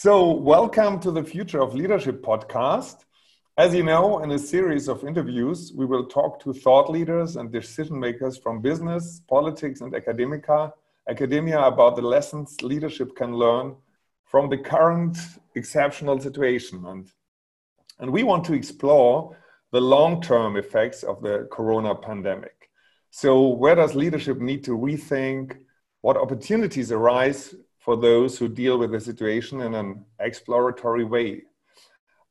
So, welcome to the Future of Leadership podcast. As you know, in a series of interviews, we will talk to thought leaders and decision makers from business, politics, and academia, academia about the lessons leadership can learn from the current exceptional situation. And, and we want to explore the long term effects of the corona pandemic. So, where does leadership need to rethink? What opportunities arise for those who deal with the situation in an exploratory way.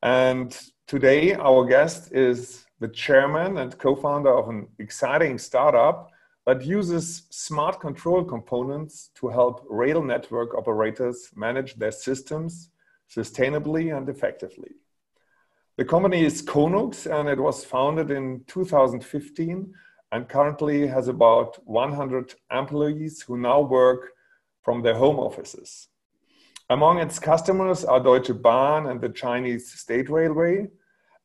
And today, our guest is the chairman and co founder of an exciting startup that uses smart control components to help rail network operators manage their systems sustainably and effectively. The company is Konux and it was founded in 2015 and currently has about 100 employees who now work from their home offices. Among its customers are Deutsche Bahn and the Chinese State Railway.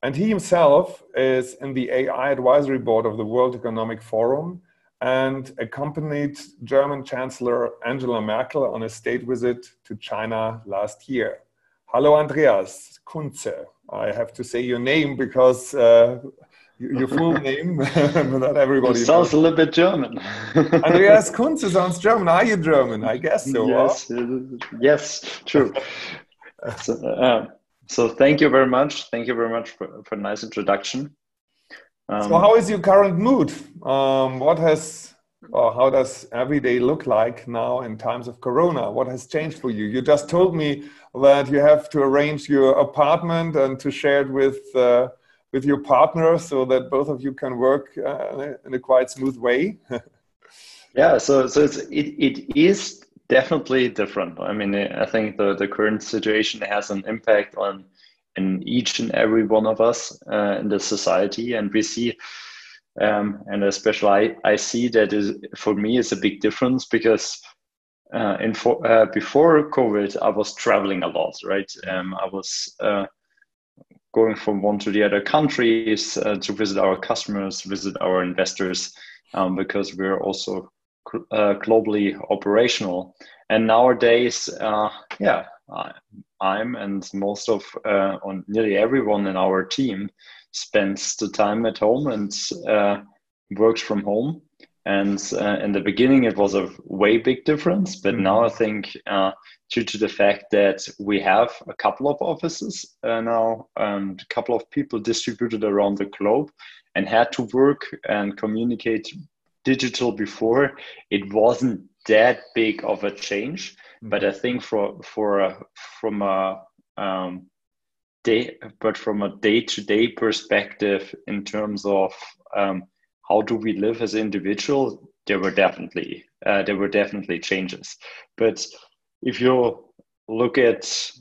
And he himself is in the AI advisory board of the World Economic Forum and accompanied German Chancellor Angela Merkel on a state visit to China last year. Hello, Andreas Kunze. I have to say your name because uh, your full name that everybody it sounds knows. a little bit German. Andreas Kunze sounds German. Are you German? I guess so. Yes, huh? yes, true. so, uh, so, thank you very much. Thank you very much for, for a nice introduction. Um, so how is your current mood? Um, what has or how does every day look like now in times of corona what has changed for you you just told me that you have to arrange your apartment and to share it with uh, with your partner so that both of you can work uh, in a quite smooth way? yeah, so so it's, it it is definitely different. I mean, I think the the current situation has an impact on in each and every one of us uh, in the society, and we see. Um, and especially I, I see that is for me is a big difference because uh, for, uh, before COVID I was traveling a lot, right? Um, I was uh, going from one to the other countries uh, to visit our customers, visit our investors, um, because we're also uh, globally operational. And nowadays, uh, yeah, I, am and most of uh, on nearly everyone in our team spends the time at home and uh, works from home. And uh, in the beginning, it was a way big difference, but mm-hmm. now I think due to the fact that we have a couple of offices uh, now and a couple of people distributed around the globe and had to work and communicate digital before it wasn't that big of a change mm-hmm. but i think for for a, from a um, day but from a day-to-day perspective in terms of um, how do we live as individuals there were definitely uh, there were definitely changes but if you look at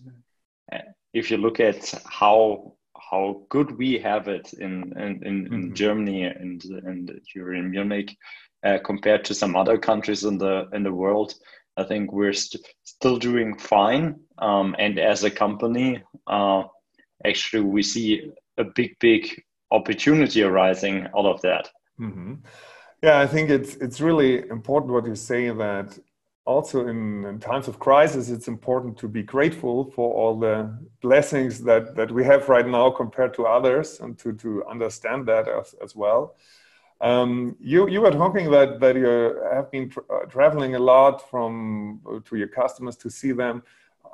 if you look at how how good we have it in in, in, mm-hmm. in Germany and and here in Munich uh, compared to some other countries in the in the world, I think we're st- still doing fine. Um, and as a company, uh, actually, we see a big big opportunity arising out of that. Mm-hmm. Yeah, I think it's it's really important what you say that also in, in, times of crisis, it's important to be grateful for all the blessings that, that we have right now compared to others and to, to understand that as, as well. Um, you, you were talking that, that you have been tra uh, traveling a lot from uh, to your customers to see them.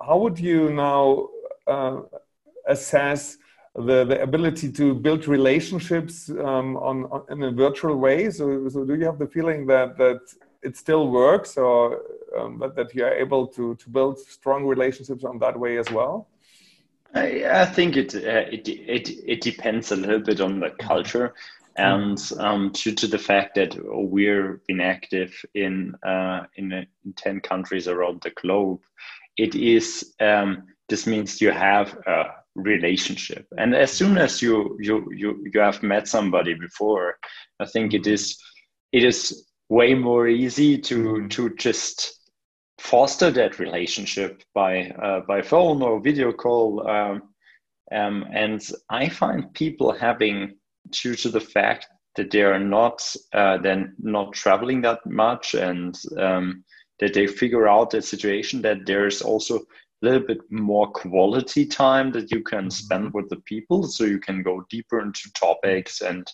How would you now uh, assess the, the ability to build relationships um, on, on, in a virtual way? So, so do you have the feeling that, that it still works or um, that, that you are able to, to build strong relationships on that way as well? I, I think it, uh, it, it, it depends a little bit on the culture and um, due to the fact that we're been active in, uh, in, in 10 countries around the globe, it is, um, this means you have a relationship. And as soon as you, you, you, you have met somebody before, I think it is, it is way more easy to mm-hmm. to just foster that relationship by uh, by phone or video call. Um, um, and I find people having, due to the fact that they are not uh, then not traveling that much, and um, that they figure out the situation that there's also little bit more quality time that you can Mm-hmm. spend with the people so you can go deeper into topics and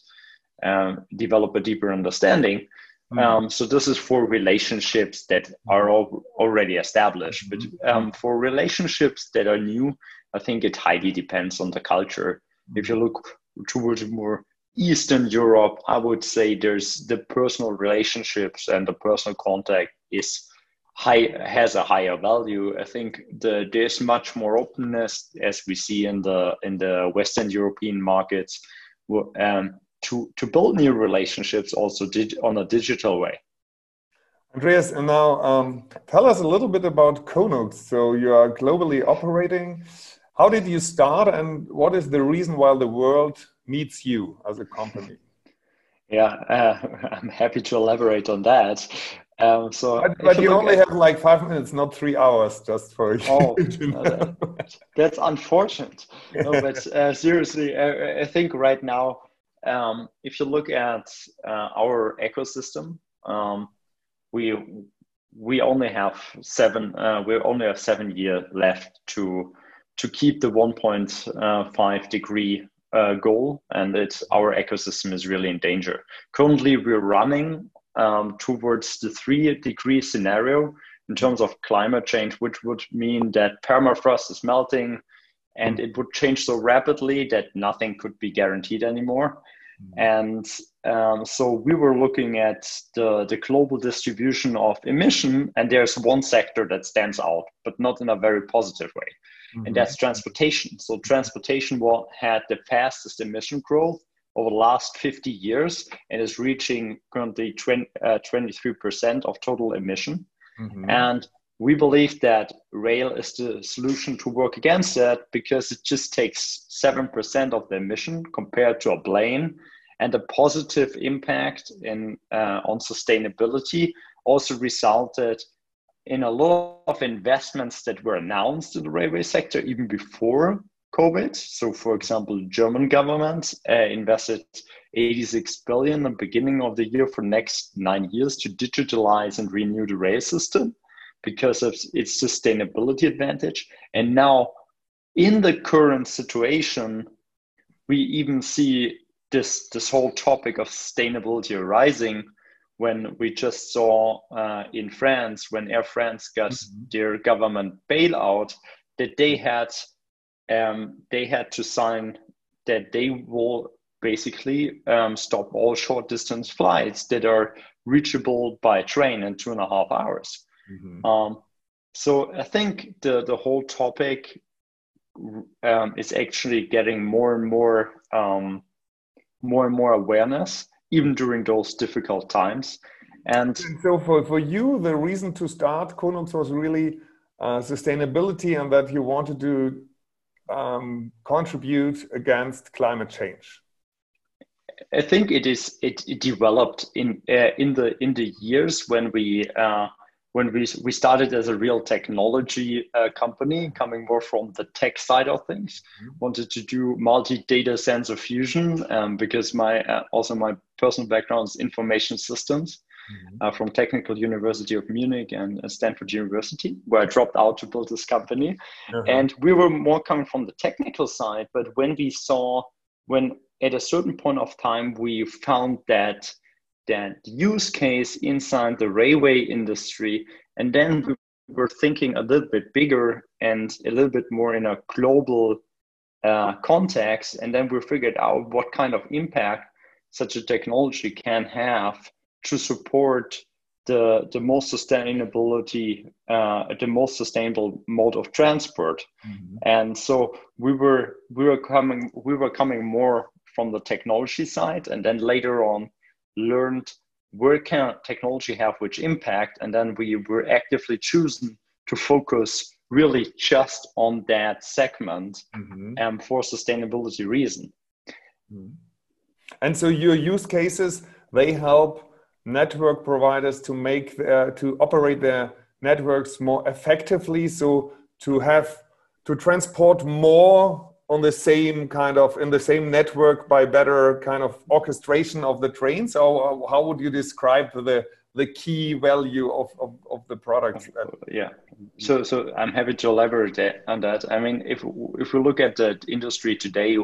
um, develop a deeper understanding Mm-hmm. um, so this is for relationships that are al- already established but Mm-hmm. um, for relationships that are new i think it highly depends on the culture if you look towards more eastern europe i would say there's the personal relationships and the personal contact is high has a higher value i think the there's much more openness as we see in the in the western european markets um, to to build new relationships also dig- on a digital way Andreas, and now um, tell us a little bit about Konux. So you are globally operating. How did you start, and what is the reason why the world needs you as a company? yeah uh, i'm happy to elaborate on that um, so But, but you only at- have like five minutes, not three hours, just for you. Oh, to no, that's unfortunate. No, but uh, seriously, I, I think right now, um, if you look at uh, our ecosystem, um, we we only have seven. Uh, we only have seven years left to to keep the 1.5 degree uh, goal, and it's our ecosystem is really in danger. Currently, we're running um, towards the three degree scenario in terms of climate change, which would mean that permafrost is melting and it would change so rapidly that nothing could be guaranteed anymore. And um, so we were looking at the, the global distribution of emission, and there's one sector that stands out, but not in a very positive way, and that's transportation. So transportation had the fastest emission growth over the last 50 years and is reaching currently 20, uh, 23% of total emission. Mhm. And we believe that rail is the solution to work against that because it just takes 7% of the emission compared to a plane. And the positive impact in, uh, on sustainability also resulted in a lot of investments that were announced in the railway sector even before COVID. So, for example, German government uh, invested 86 billion at the beginning of the year for next nine years to digitalize and renew the rail system because of its sustainability advantage. And now, in the current situation, we even see this this whole topic of sustainability arising when we just saw uh, in France when Air France got Mhm. their government bailout that they had um, they had to sign that they will basically um, stop all short distance flights that are reachable by train in two and a half hours. Mhm. Um, so I think the the whole topic um, is actually getting more and more um, more and more awareness, even during those difficult times. And And so for, for you, the reason to start Konux was really uh, sustainability and that you wanted to um, contribute against climate change. I think it is it, it developed in uh, in the in the years when we uh, when we we started as a real technology uh, company, coming more from the tech side of things. Wanted to do multi data sensor fusion um, because my uh, also my personal background is information systems uh, from Technical University of Munich and uh, Stanford University, where I dropped out to build this company. Uh-huh. And we were more coming from the technical side, but when we saw, when at a certain point of time, we found that that use case inside the railway industry, and then we were thinking a little bit bigger and a little bit more in a global uh, context, and then we figured out what kind of impact such a technology can have to support the the most sustainability uh, the most sustainable mode of transport Mhm. and so we were we were coming we were coming more from the technology side and then later on learned where can technology have which impact and then we were actively choosing to focus really just on that segment Mhm. and for sustainability reason And so your use cases, they help network providers to make their, to operate their networks more effectively. So to have to transport more on the same kind of in the same network by better kind of orchestration of the trains. Or uh, how would you describe the the key value of, of, of the product uh, yeah so so i'm happy to elaborate on that i mean if if we look at the industry today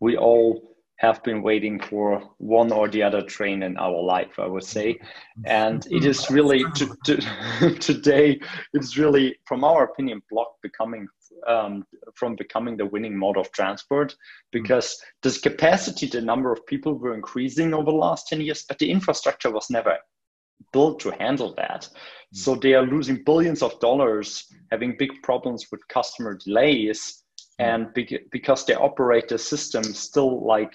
we all have been waiting for one or the other train in our life i would say. And it is really to, to, today it's really from our opinion block becoming um, from becoming the winning mode of transport because this capacity the number of people were increasing over the last 10 years but the infrastructure was never built to handle that. So they are losing billions of dollars having big problems with customer delays and because they operate the system still like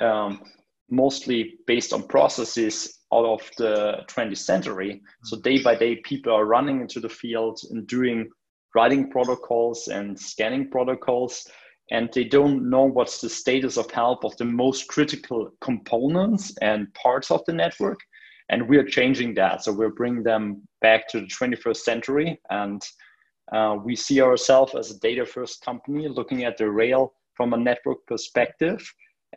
um, mostly based on processes out of the 20th century. So day by day people are running into the field and doing writing protocols and scanning protocols and they don't know what's the status of health of the most critical components and parts of the network. And we are changing that. So we're bringing them back to the 21st century and uh, we see ourselves as a data first company looking at the rail from a network perspective.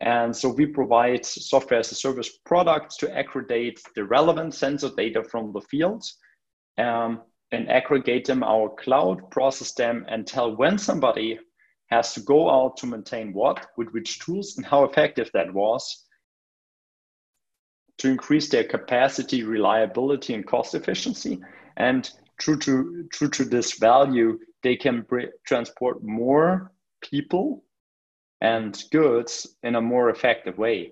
And so we provide software as a service products to aggregate the relevant sensor data from the fields um, and aggregate them our cloud, process them, and tell when somebody has to go out to maintain what, with which tools, and how effective that was to increase their capacity, reliability, and cost efficiency. And true to true to this value, they can transport more people and goods in a more effective way.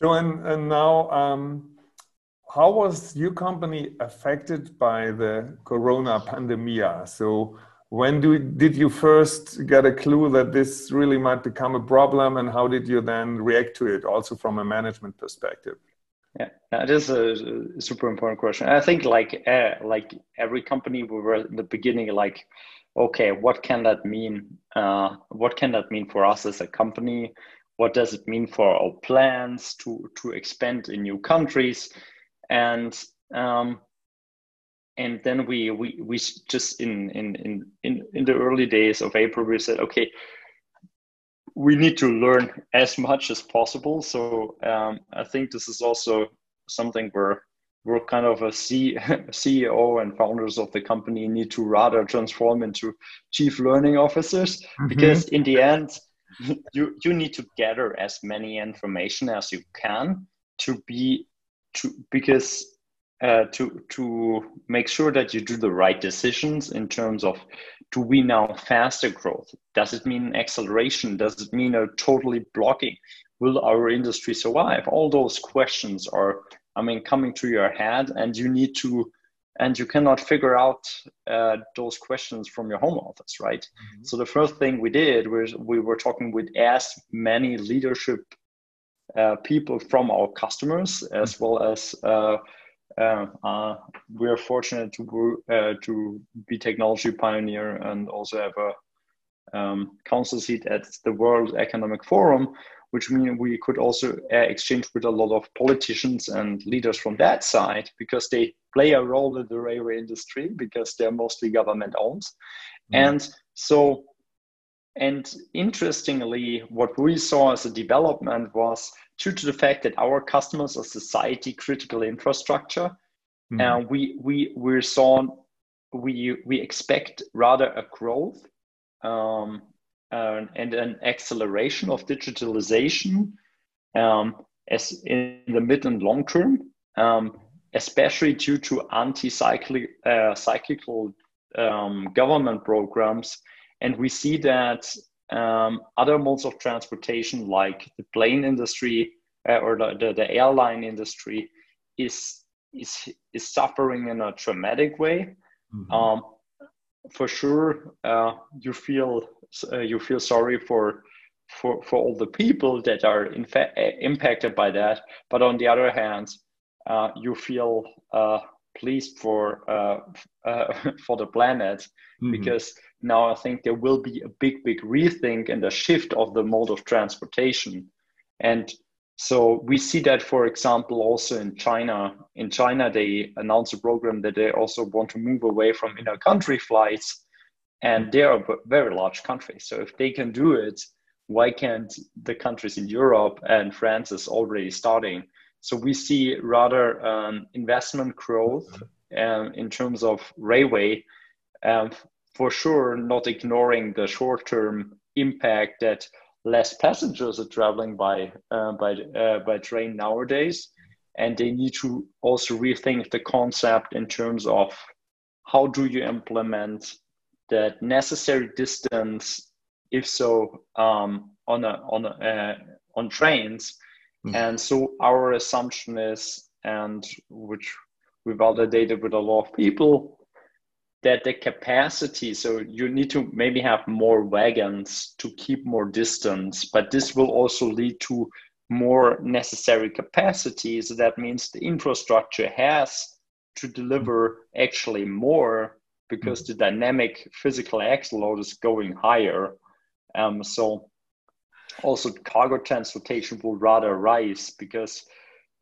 So, and, and now, um, how was your company affected by the corona pandemia? So, when do, did you first get a clue that this really might become a problem, and how did you then react to it, also from a management perspective? Yeah, that is a super important question. I think like uh, like every company, we were in the beginning like, okay, what can that mean? Uh, what can that mean for us as a company? What does it mean for our plans to to expand in new countries? And um, and then we we we just in in in in in the early days of April we said, okay, we need to learn as much as possible. So um, I think this is also something where we're kind of a C- CEO and founders of the company need to rather transform into chief learning officers mm-hmm. because in the end, you you need to gather as many information as you can to be to because uh, to to make sure that you do the right decisions in terms of do we now faster growth? Does it mean acceleration? Does it mean a totally blocking? Will our industry survive? All those questions are, I mean, coming to your head, and you need to, and you cannot figure out uh, those questions from your home office, right? Mm-hmm. So the first thing we did was we were talking with as many leadership uh, people from our customers as well as uh, uh, we are fortunate to uh, to be technology pioneer and also have a um, council seat at the World Economic Forum, which means we could also uh, exchange with a lot of politicians and leaders from that side because they play a role in the railway industry because they're mostly government owned. Mm. And so, and interestingly, what we saw as a development was due to the fact that our customers are society critical infrastructure, mm. and we we we saw we we expect rather a growth um, uh, and an acceleration of digitalization um, as in the mid and long term, um, especially due to anti-cyclical uh, cyclical um, government programs, and we see that um, other modes of transportation, like the plane industry uh, or the, the, the, airline industry, is is is suffering in a traumatic way. Mm-hmm. Um, for sure, uh, you feel uh, you feel sorry for for for all the people that are in fa- uh, impacted by that. But on the other hand, uh, you feel uh, pleased for for the planet mm-hmm. because now I think there will be a big, big rethink and a shift of the mode of transportation. And so we see that, for example, also in China. In China, they announced a program that they also want to move away from inner country flights. And they are a very large country. So if they can do it, why can't the countries in Europe and France is already starting so we see rather um, investment growth um, in terms of railway, um, for sure, not ignoring the short term impact that less passengers are traveling by uh, by uh, by train nowadays, and they need to also rethink the concept in terms of how do you implement that necessary distance, if so, um, on a on a, uh, on trains. Mm. And so our assumption is, and which we validated with a lot of people, that the capacity so you need to maybe have more wagons to keep more distance but this will also lead to more necessary capacity. So that means the infrastructure has to deliver actually more because the dynamic physical axle load is going higher. Um, so also cargo transportation will rather rise because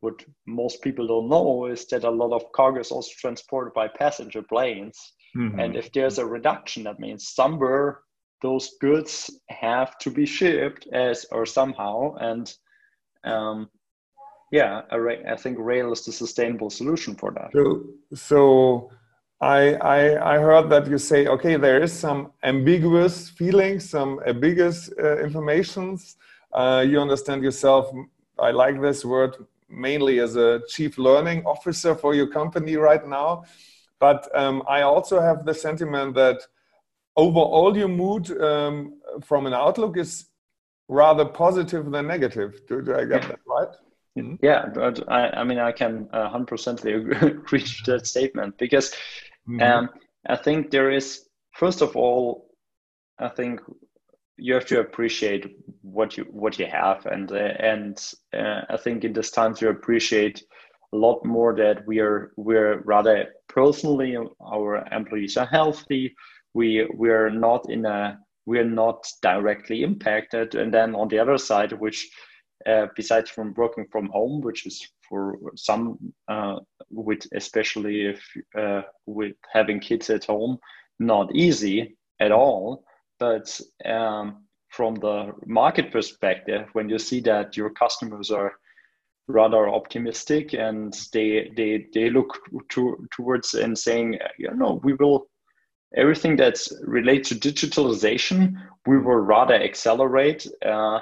what most people don't know is that a lot of cargo is also transported by passenger planes Mm-hmm. And if there's a reduction, that means somewhere those goods have to be shipped as or somehow. And um, yeah, I think rail is the sustainable solution for that. So, so I, I, I heard that you say, okay, there is some ambiguous feelings, some ambiguous uh, informations. Uh, you understand yourself. I like this word mainly as a chief learning officer for your company right now. But um, I also have the sentiment that overall your mood um, from an outlook is rather positive than negative. Do, do I get that right? Mm-hmm. Yeah, but I, I mean, I can 100% agree to that statement because mm-hmm. um, I think there is, first of all, I think you have to appreciate what you what you have, and uh, and uh, I think in this time to appreciate a lot more that we are we're rather personally our employees are healthy. We we're not in a we're not directly impacted. And then on the other side which uh, besides from working from home which is for some uh, with especially if uh, with having kids at home not easy at all. But um, from the market perspective when you see that your customers are rather optimistic and they they they look to, towards and saying you know we will everything that's related to digitalization we will rather accelerate uh,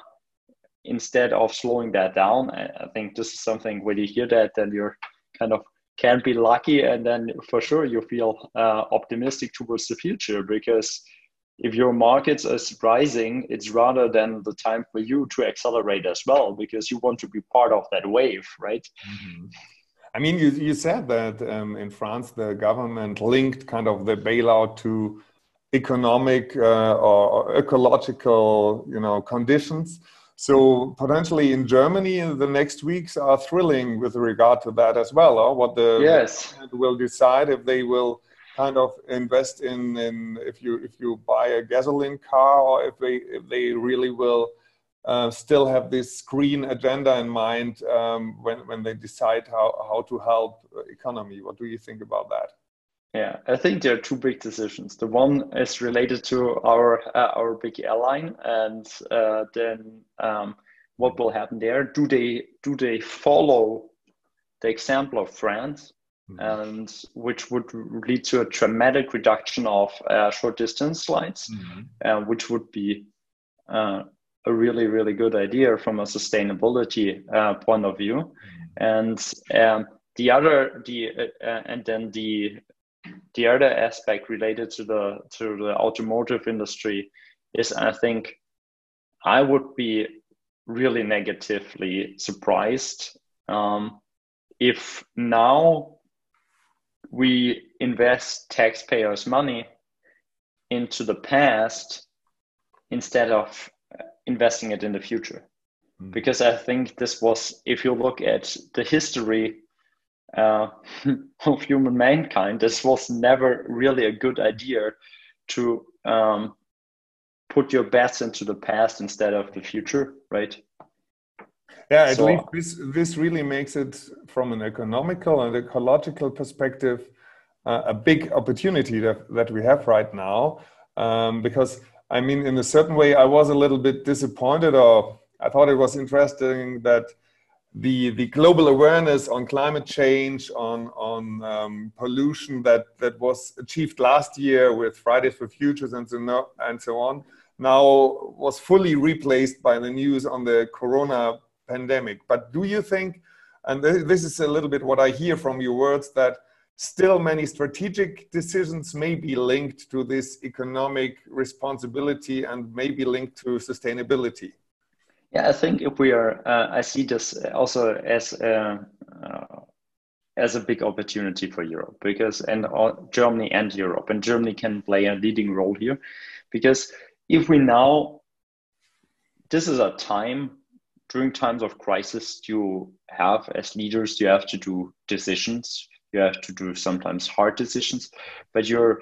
instead of slowing that down. I think this is something when you hear that then you're kind of can be lucky and then for sure you feel uh, optimistic towards the future because if your markets is rising, it's rather than the time for you to accelerate as well because you want to be part of that wave, right? Mm-hmm. I mean, you, you said that um, in France the government linked kind of the bailout to economic uh, or ecological, you know, conditions. So potentially in Germany, the next weeks are thrilling with regard to that as well. Or what the yes. will decide if they will kind of invest in, in if you if you buy a gasoline car or if they if they really will uh, still have this green agenda in mind um, when when they decide how how to help economy. What do you think about that? Yeah, I think there are two big decisions. The one is related to our uh, our big airline, and uh, then um, what will happen there? Do they do they follow the example of France, Mm-hmm. and which would lead to a dramatic reduction of uh, short distance flights, mm-hmm. uh, which would be uh, a really really good idea from a sustainability uh, point of view. Mm-hmm. And um, the other the uh, uh, and then the the other aspect related to the to the automotive industry is I think I would be really negatively surprised um, if now we invest taxpayers' money into the past instead of investing it in the future. Mm. Because I think this was, if you look at the history uh, of human mankind, this was never really a good idea to um, put your bets into the past instead of the future, right? Yeah, at so, least this this really makes it from an economical and ecological perspective uh, a big opportunity that, that we have right now. Um, because I mean, in a certain way, I was a little bit disappointed, or I thought it was interesting that the the global awareness on climate change, on on um, pollution that that was achieved last year with Fridays for Futures and so no, and so on, now was fully replaced by the news on the Corona pandemic. But do you think, and this is a little bit what I hear from your words, that still many strategic decisions may be linked to this economic responsibility and may be linked to sustainability? Yeah, I think if we are, uh, I see this also as a, uh, as a big opportunity for Europe because and uh, Germany and Europe and Germany can play a leading role here because if we now this is a time during times of crisis you have as leaders you have to do decisions you have to do sometimes hard decisions but you're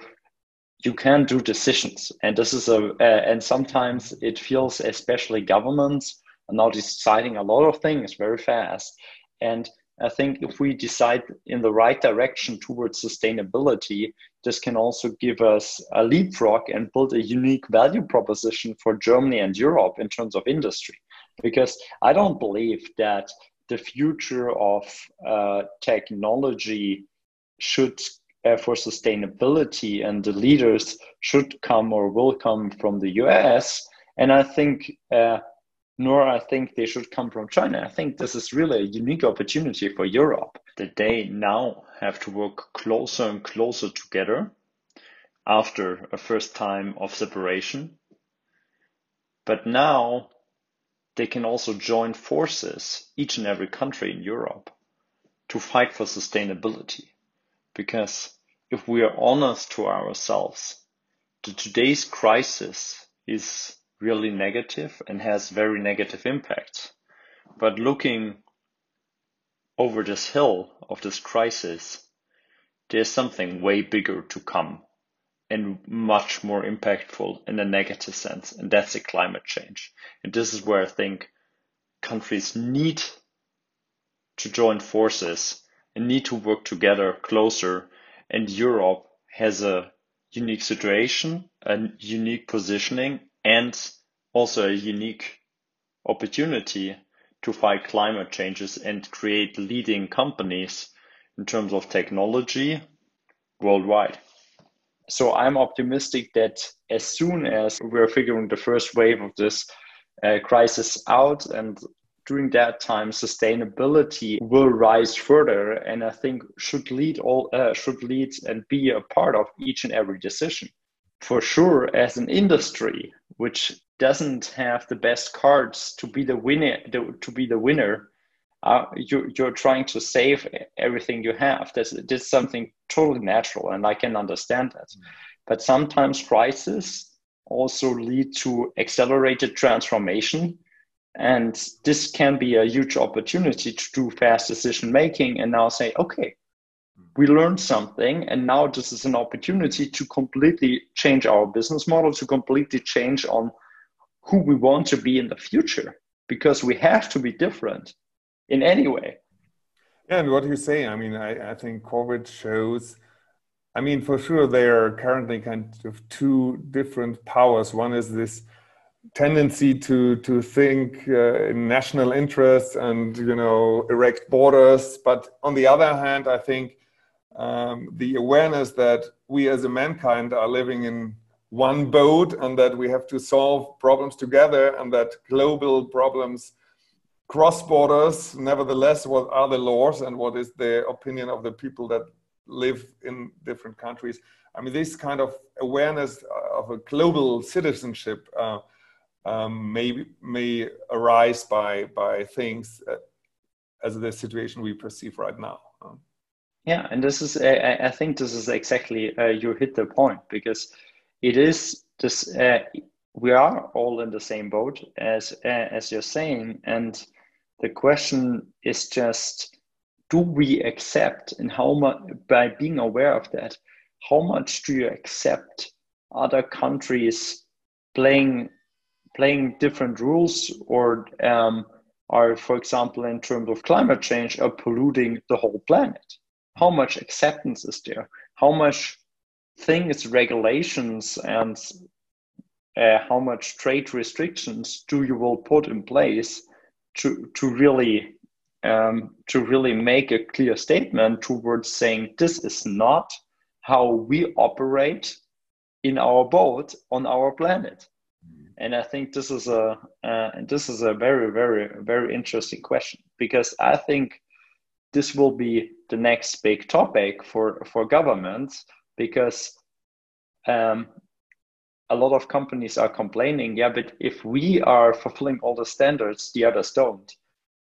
you can do decisions and this is a uh, and sometimes it feels especially governments are now deciding a lot of things very fast. And I think if we decide in the right direction towards sustainability, this can also give us a leapfrog and build a unique value proposition for Germany and Europe in terms of industry. Because I don't believe that the future of uh, technology should, uh, for sustainability, and the leaders should come or will come from the US. And I think uh, nor I think they should come from China. I think this is really a unique opportunity for Europe that they now have to work closer and closer together after a first time of separation. But now they can also join forces, each and every country in Europe, to fight for sustainability. Because if we are honest to ourselves, the today's crisis is really negative and has very negative impacts. But looking over this hill of this crisis, there's something way bigger to come and much more impactful in a negative sense, and that's the climate change. And this is where I think countries need to join forces and need to work together closer. And Europe has a unique situation, a unique positioning, and also a unique opportunity to fight climate changes and create leading companies in terms of technology worldwide. So I'm optimistic that as soon as we're figuring the first wave of this uh, crisis out and during that time sustainability will rise further and i think should lead all uh, should lead and be a part of each and every decision. For sure as an industry which doesn't have the best cards to be the winner to be the winner uh, you, you're trying to save everything you have. This, this is something totally natural and i can understand that. Mm. but sometimes crises also lead to accelerated transformation and this can be a huge opportunity to do fast decision making and now say okay we learned something and now this is an opportunity to completely change our business model to completely change on who we want to be in the future because we have to be different in any way. Yeah and what do you say? I mean i, I think covid shows i mean for sure there are currently kind of two different powers. One is this tendency to to think uh, in national interests and you know erect borders. But on the other hand i think um, the awareness that we as a mankind are living in one boat and that we have to solve problems together and that global problems cross borders nevertheless what are the laws and what is the opinion of the people that live in different countries? I mean this kind of awareness of a global citizenship uh, um, may may arise by by things uh, as the situation we perceive right now um, yeah, and this is I, I think this is exactly uh, you hit the point because it is this uh, we are all in the same boat as uh, as you're saying, and the question is just do we accept and how much by being aware of that how much do you accept other countries playing playing different rules or um, are for example in terms of climate change are polluting the whole planet? How much acceptance is there? How much things regulations and uh, how much trade restrictions do you will put in place to to really um, to really make a clear statement towards saying this is not how we operate in our boat on our planet. And i think this is a uh, this is a very very very interesting question because i think this will be the next big topic for for governments because um, a lot of companies are complaining yeah but if we are fulfilling all the standards the others don't.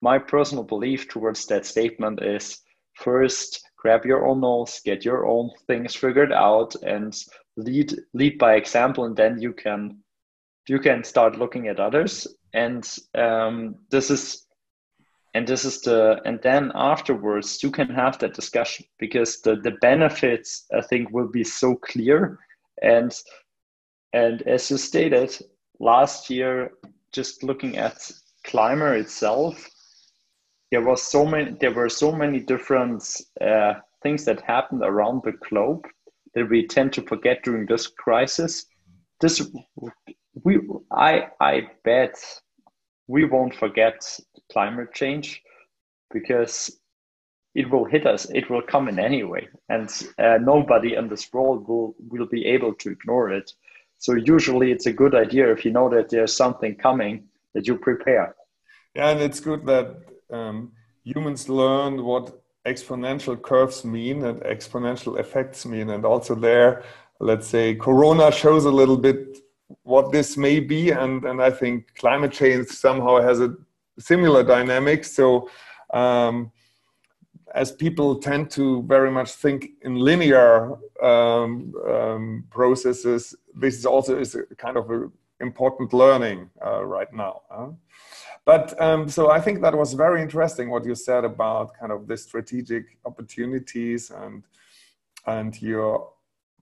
My personal belief towards that statement is first grab your own nose get your own things figured out and lead lead by example and then you can you can start looking at others. And um, this is and this is the and then afterwards you can have that discussion because the the benefits i think will be so clear. And and as you stated last year just looking at climber itself there was so many there were so many different uh, things that happened around the globe that we tend to forget during this crisis. This we i i bet we won't forget climate change because it will hit us it will come in anyway. And uh, nobody in this world will will be able to ignore it so usually it's a good idea if you know that there's something coming that you prepare. Yeah and it's good that um, humans learn what exponential curves mean and exponential effects mean. And also there let's say corona shows a little bit what this may be. And and i think climate change somehow has a similar dynamic. So um, as people tend to very much think in linear um, um, processes this is also is a kind of an important learning uh, right now huh? But um, so I think that was very interesting what you said about kind of the strategic opportunities and and your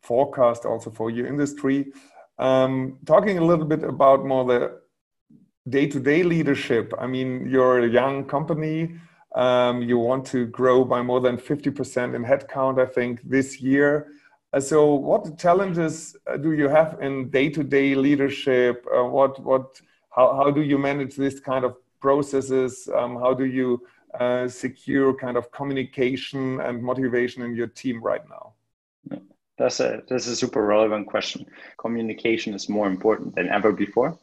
forecast also for your industry. Um, talking a little bit about more the day-to-day leadership. I mean, you're a young company. Um, you want to grow by more than 50% in headcount, I think, this year. Uh, so, what challenges uh, do you have in day-to-day leadership? Uh, what what how, how do you manage this kind of processes? Um, how do you uh, secure kind of communication and motivation in your team right now? That's a that's a super relevant question. Communication is more important than ever before.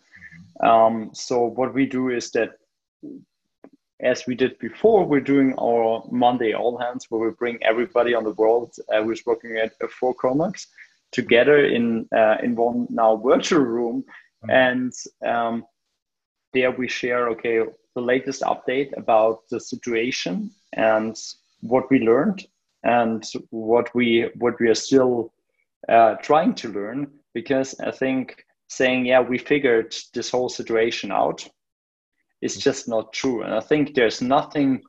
Um, so what we do is that, as we did before, we're doing our Monday all hands, where we bring everybody on the world uh, who's working at uh, Four Chromax together in uh, in one now virtual room, mm-hmm. and um, there we share okay the latest update about the situation and what we learned and what we what we are still uh, trying to learn because i think saying yeah we figured this whole situation out is just not true. And i think there's nothing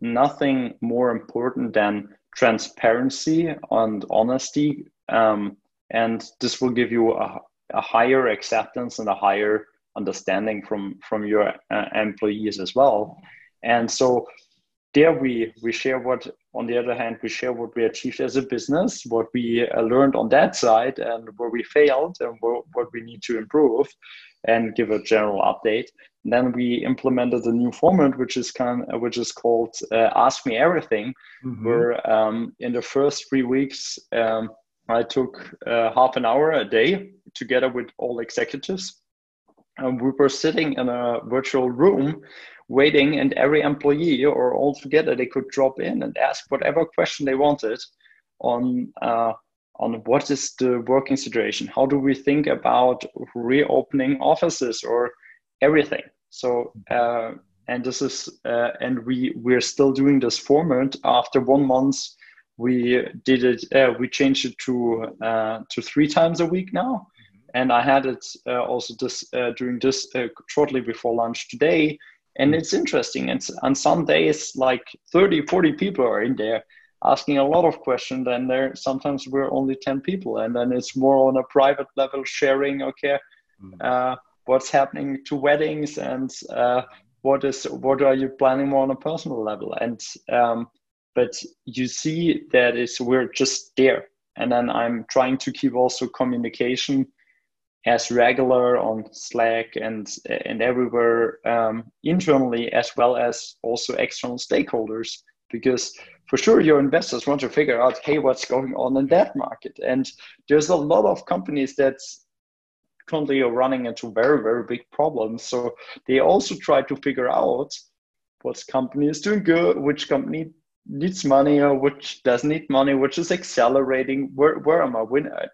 nothing more important than transparency and honesty. Um, and this will give you a, a higher acceptance and a higher understanding from from your uh, employees as well. And so there we we share what on the other hand we share what we achieved as a business what we uh, learned on that side and where we failed and what we need to improve and give a general update and then we implemented a new format which is kind of, which is called uh, ask me everything mm-hmm. where um, in the first three weeks um, i took uh, half an hour a day together with all executives um, we were sitting in a virtual room waiting and every employee or all together they could drop in and ask whatever question they wanted on uh, on what is the working situation? How do we think about reopening offices or everything? So uh, and this is uh, and we we're still doing this format. After one month we did it uh, we changed it to uh, to three times a week now. And I had it uh, also this uh, during this uh, shortly before lunch today. And it's interesting. It's on some days like 30, 40 people are in there asking a lot of questions. And there sometimes we're only 10 people. And then it's more on a private level sharing, okay, mm. uh, what's happening to weddings and uh, what is what are you planning more on a personal level? And um, but you see that is we're just there. And then I'm trying to keep also communication as regular on Slack and and everywhere um, internally as well as also external stakeholders because for sure your investors want to figure out hey what's going on in that market and there's a lot of companies that currently are running into very very big problems so they also try to figure out what company is doing good which company needs money or which doesn't need money, which is accelerating. Where, where am I?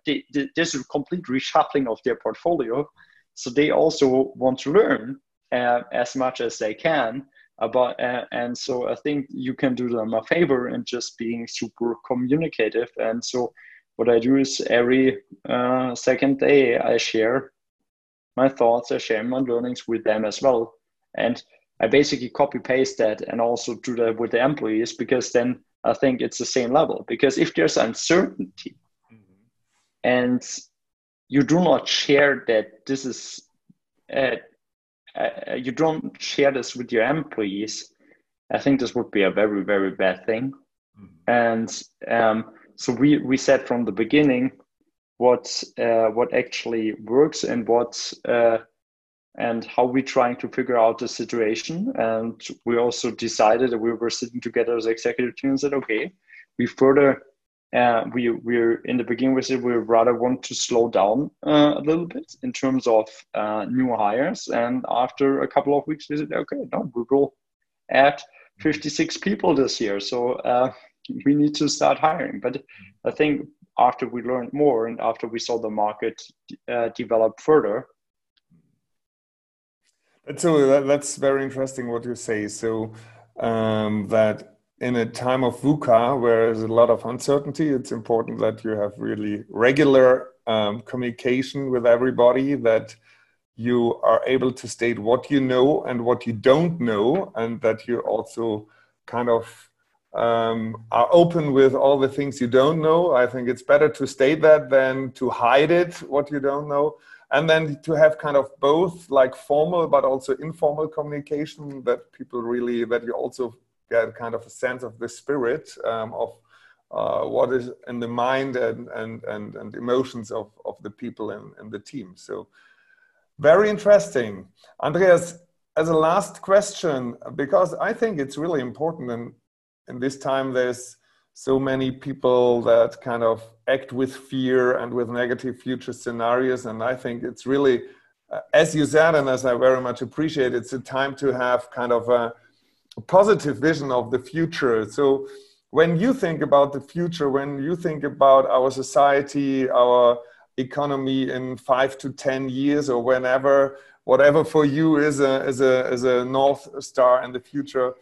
They, there's a complete reshuffling of their portfolio, so they also want to learn uh, as much as they can about. Uh, and so I think you can do them a favor in just being super communicative. And so what I do is every uh, second day I share my thoughts, I share my learnings with them as well, and I basically copy paste that and also do that with the employees because then I think it's the same level. Because if there's uncertainty mm-hmm. and you do not share that this is, uh, uh, you don't share this with your employees, I think this would be a very, very bad thing. Mm-hmm. And um, so we, we said from the beginning what, uh, what actually works and what uh, and how we're trying to figure out the situation. And we also decided that we were sitting together as executive team and said, okay, we further, uh, we we're in the beginning we said we rather want to slow down uh, a little bit in terms of uh, new hires. And after a couple of weeks, we said, okay, no, we will add 56 people this year. So uh, we need to start hiring. But I think after we learned more and after we saw the market uh, develop further, so that, that's very interesting what you say. So um, that in a time of VUCA, where there's a lot of uncertainty, it's important that you have really regular um, communication with everybody. That you are able to state what you know and what you don't know, and that you also kind of um, are open with all the things you don't know. I think it's better to state that than to hide it, what you don't know and then to have kind of both like formal but also informal communication that people really that you also get kind of a sense of the spirit um, of uh, what is in the mind and and and, and emotions of, of the people in, in the team so very interesting andreas as a last question because i think it's really important and in this time there's so many people that kind of act with fear and with negative future scenarios. And I think it's really, uh, as you said, and as I very much appreciate, it's a time to have kind of a positive vision of the future. So when you think about the future, when you think about our society, our economy in five to 10 years or whenever, whatever for you is a, is a, is a North Star in the future,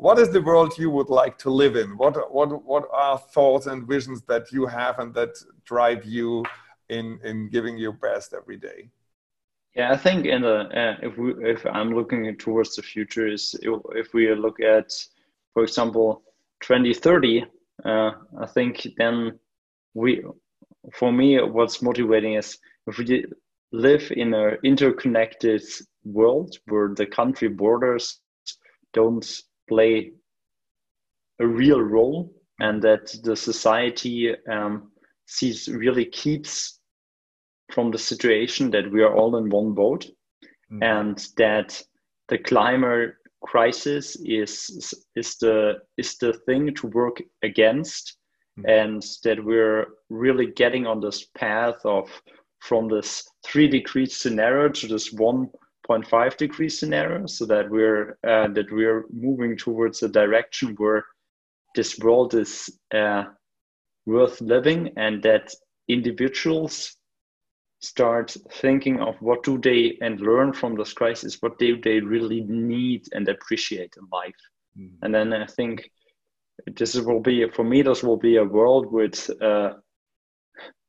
what is the world you would like to live in? What what what are thoughts and visions that you have and that drive you in in giving your best every day? Yeah, I think in the uh, if we if I'm looking towards the future is if we look at, for example, 2030, uh, I think then we, for me, what's motivating is if we live in an interconnected world where the country borders don't play a real role and that the society um, sees really keeps from the situation that we are all in one boat mm. and that the climate crisis is is the is the thing to work against mm. and that we're really getting on this path of from this three degree scenario to this one 0.5 degree scenario so that we're uh, that we're moving towards a direction where this world is uh, worth living and that individuals start thinking of what do they and learn from this crisis what do they really need and appreciate in life mm. and then i think this will be for me this will be a world with uh,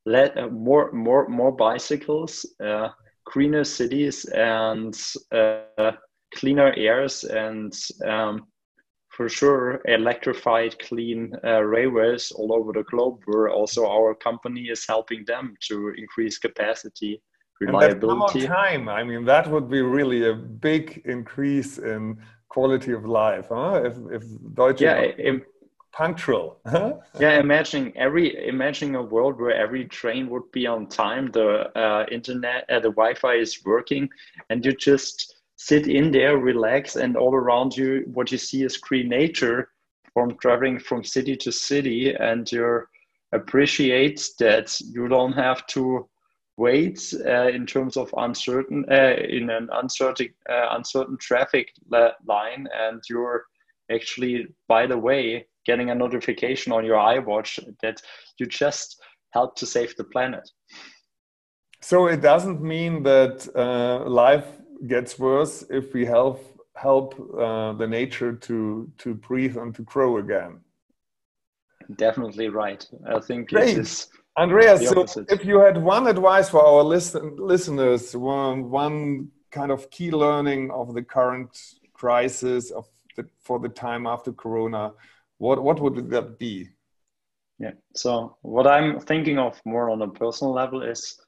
let uh, more more more bicycles uh, greener cities and uh, cleaner airs and um, for sure electrified clean uh, railways all over the globe where also our company is helping them to increase capacity reliability. and time. I mean that would be really a big increase in quality of life huh? If, if Deutsche yeah, punctual. yeah, imagining every imagining a world where every train would be on time, the uh, internet, uh, the Wi-Fi is working, and you just sit in there, relax, and all around you, what you see is green nature from traveling from city to city, and you appreciate that you don't have to wait uh, in terms of uncertain uh, in an uncertain uh, uncertain traffic line, and you're actually, by the way, getting a notification on your iWatch that you just helped to save the planet. So it doesn't mean that uh, life gets worse if we help help uh, the nature to to breathe and to grow again. Definitely right. I think Great. it is. Andreas, so if you had one advice for our listen, listeners, one, one kind of key learning of the current crisis of the, for the time after Corona, what what would that be? Yeah. So what I'm thinking of more on a personal level is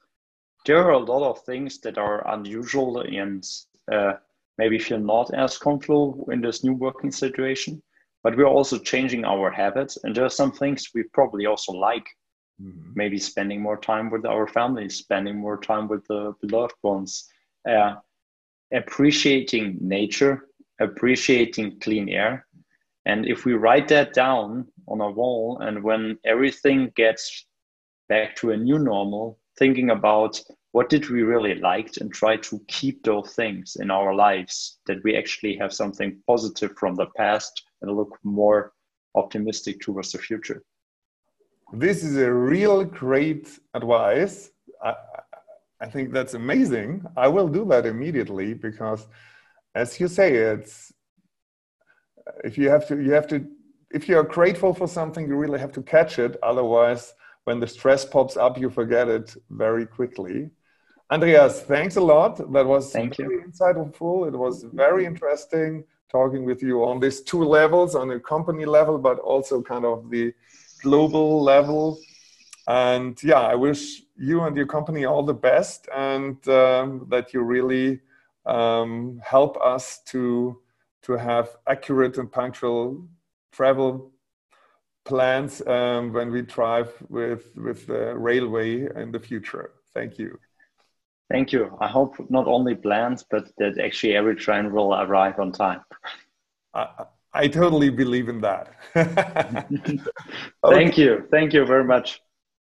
there are a lot of things that are unusual and uh, maybe feel not as comfortable in this new working situation. But we're also changing our habits, and there are some things we probably also like. Mm-hmm. Maybe spending more time with our family spending more time with the beloved ones, uh, appreciating nature, appreciating clean air, and if we write that down on a wall, and when everything gets back to a new normal, thinking about what did we really like and try to keep those things in our lives that we actually have something positive from the past and look more optimistic towards the future. This is a real great advice. I, I think that's amazing. I will do that immediately because, as you say, it's if you have to you have to if you're grateful for something you really have to catch it otherwise when the stress pops up you forget it very quickly. Andreas thanks a lot. That was Thank very you. insightful. It was very interesting talking with you on these two levels on a company level but also kind of the global level. And yeah i wish you and your company all the best and um, that you really um, help us to to have accurate and punctual travel plans um, when we drive with with the railway in the future. Thank you. Thank you. I hope not only plans, but that actually every train will arrive on time. I, I totally believe in that. okay. Thank you. Thank you very much.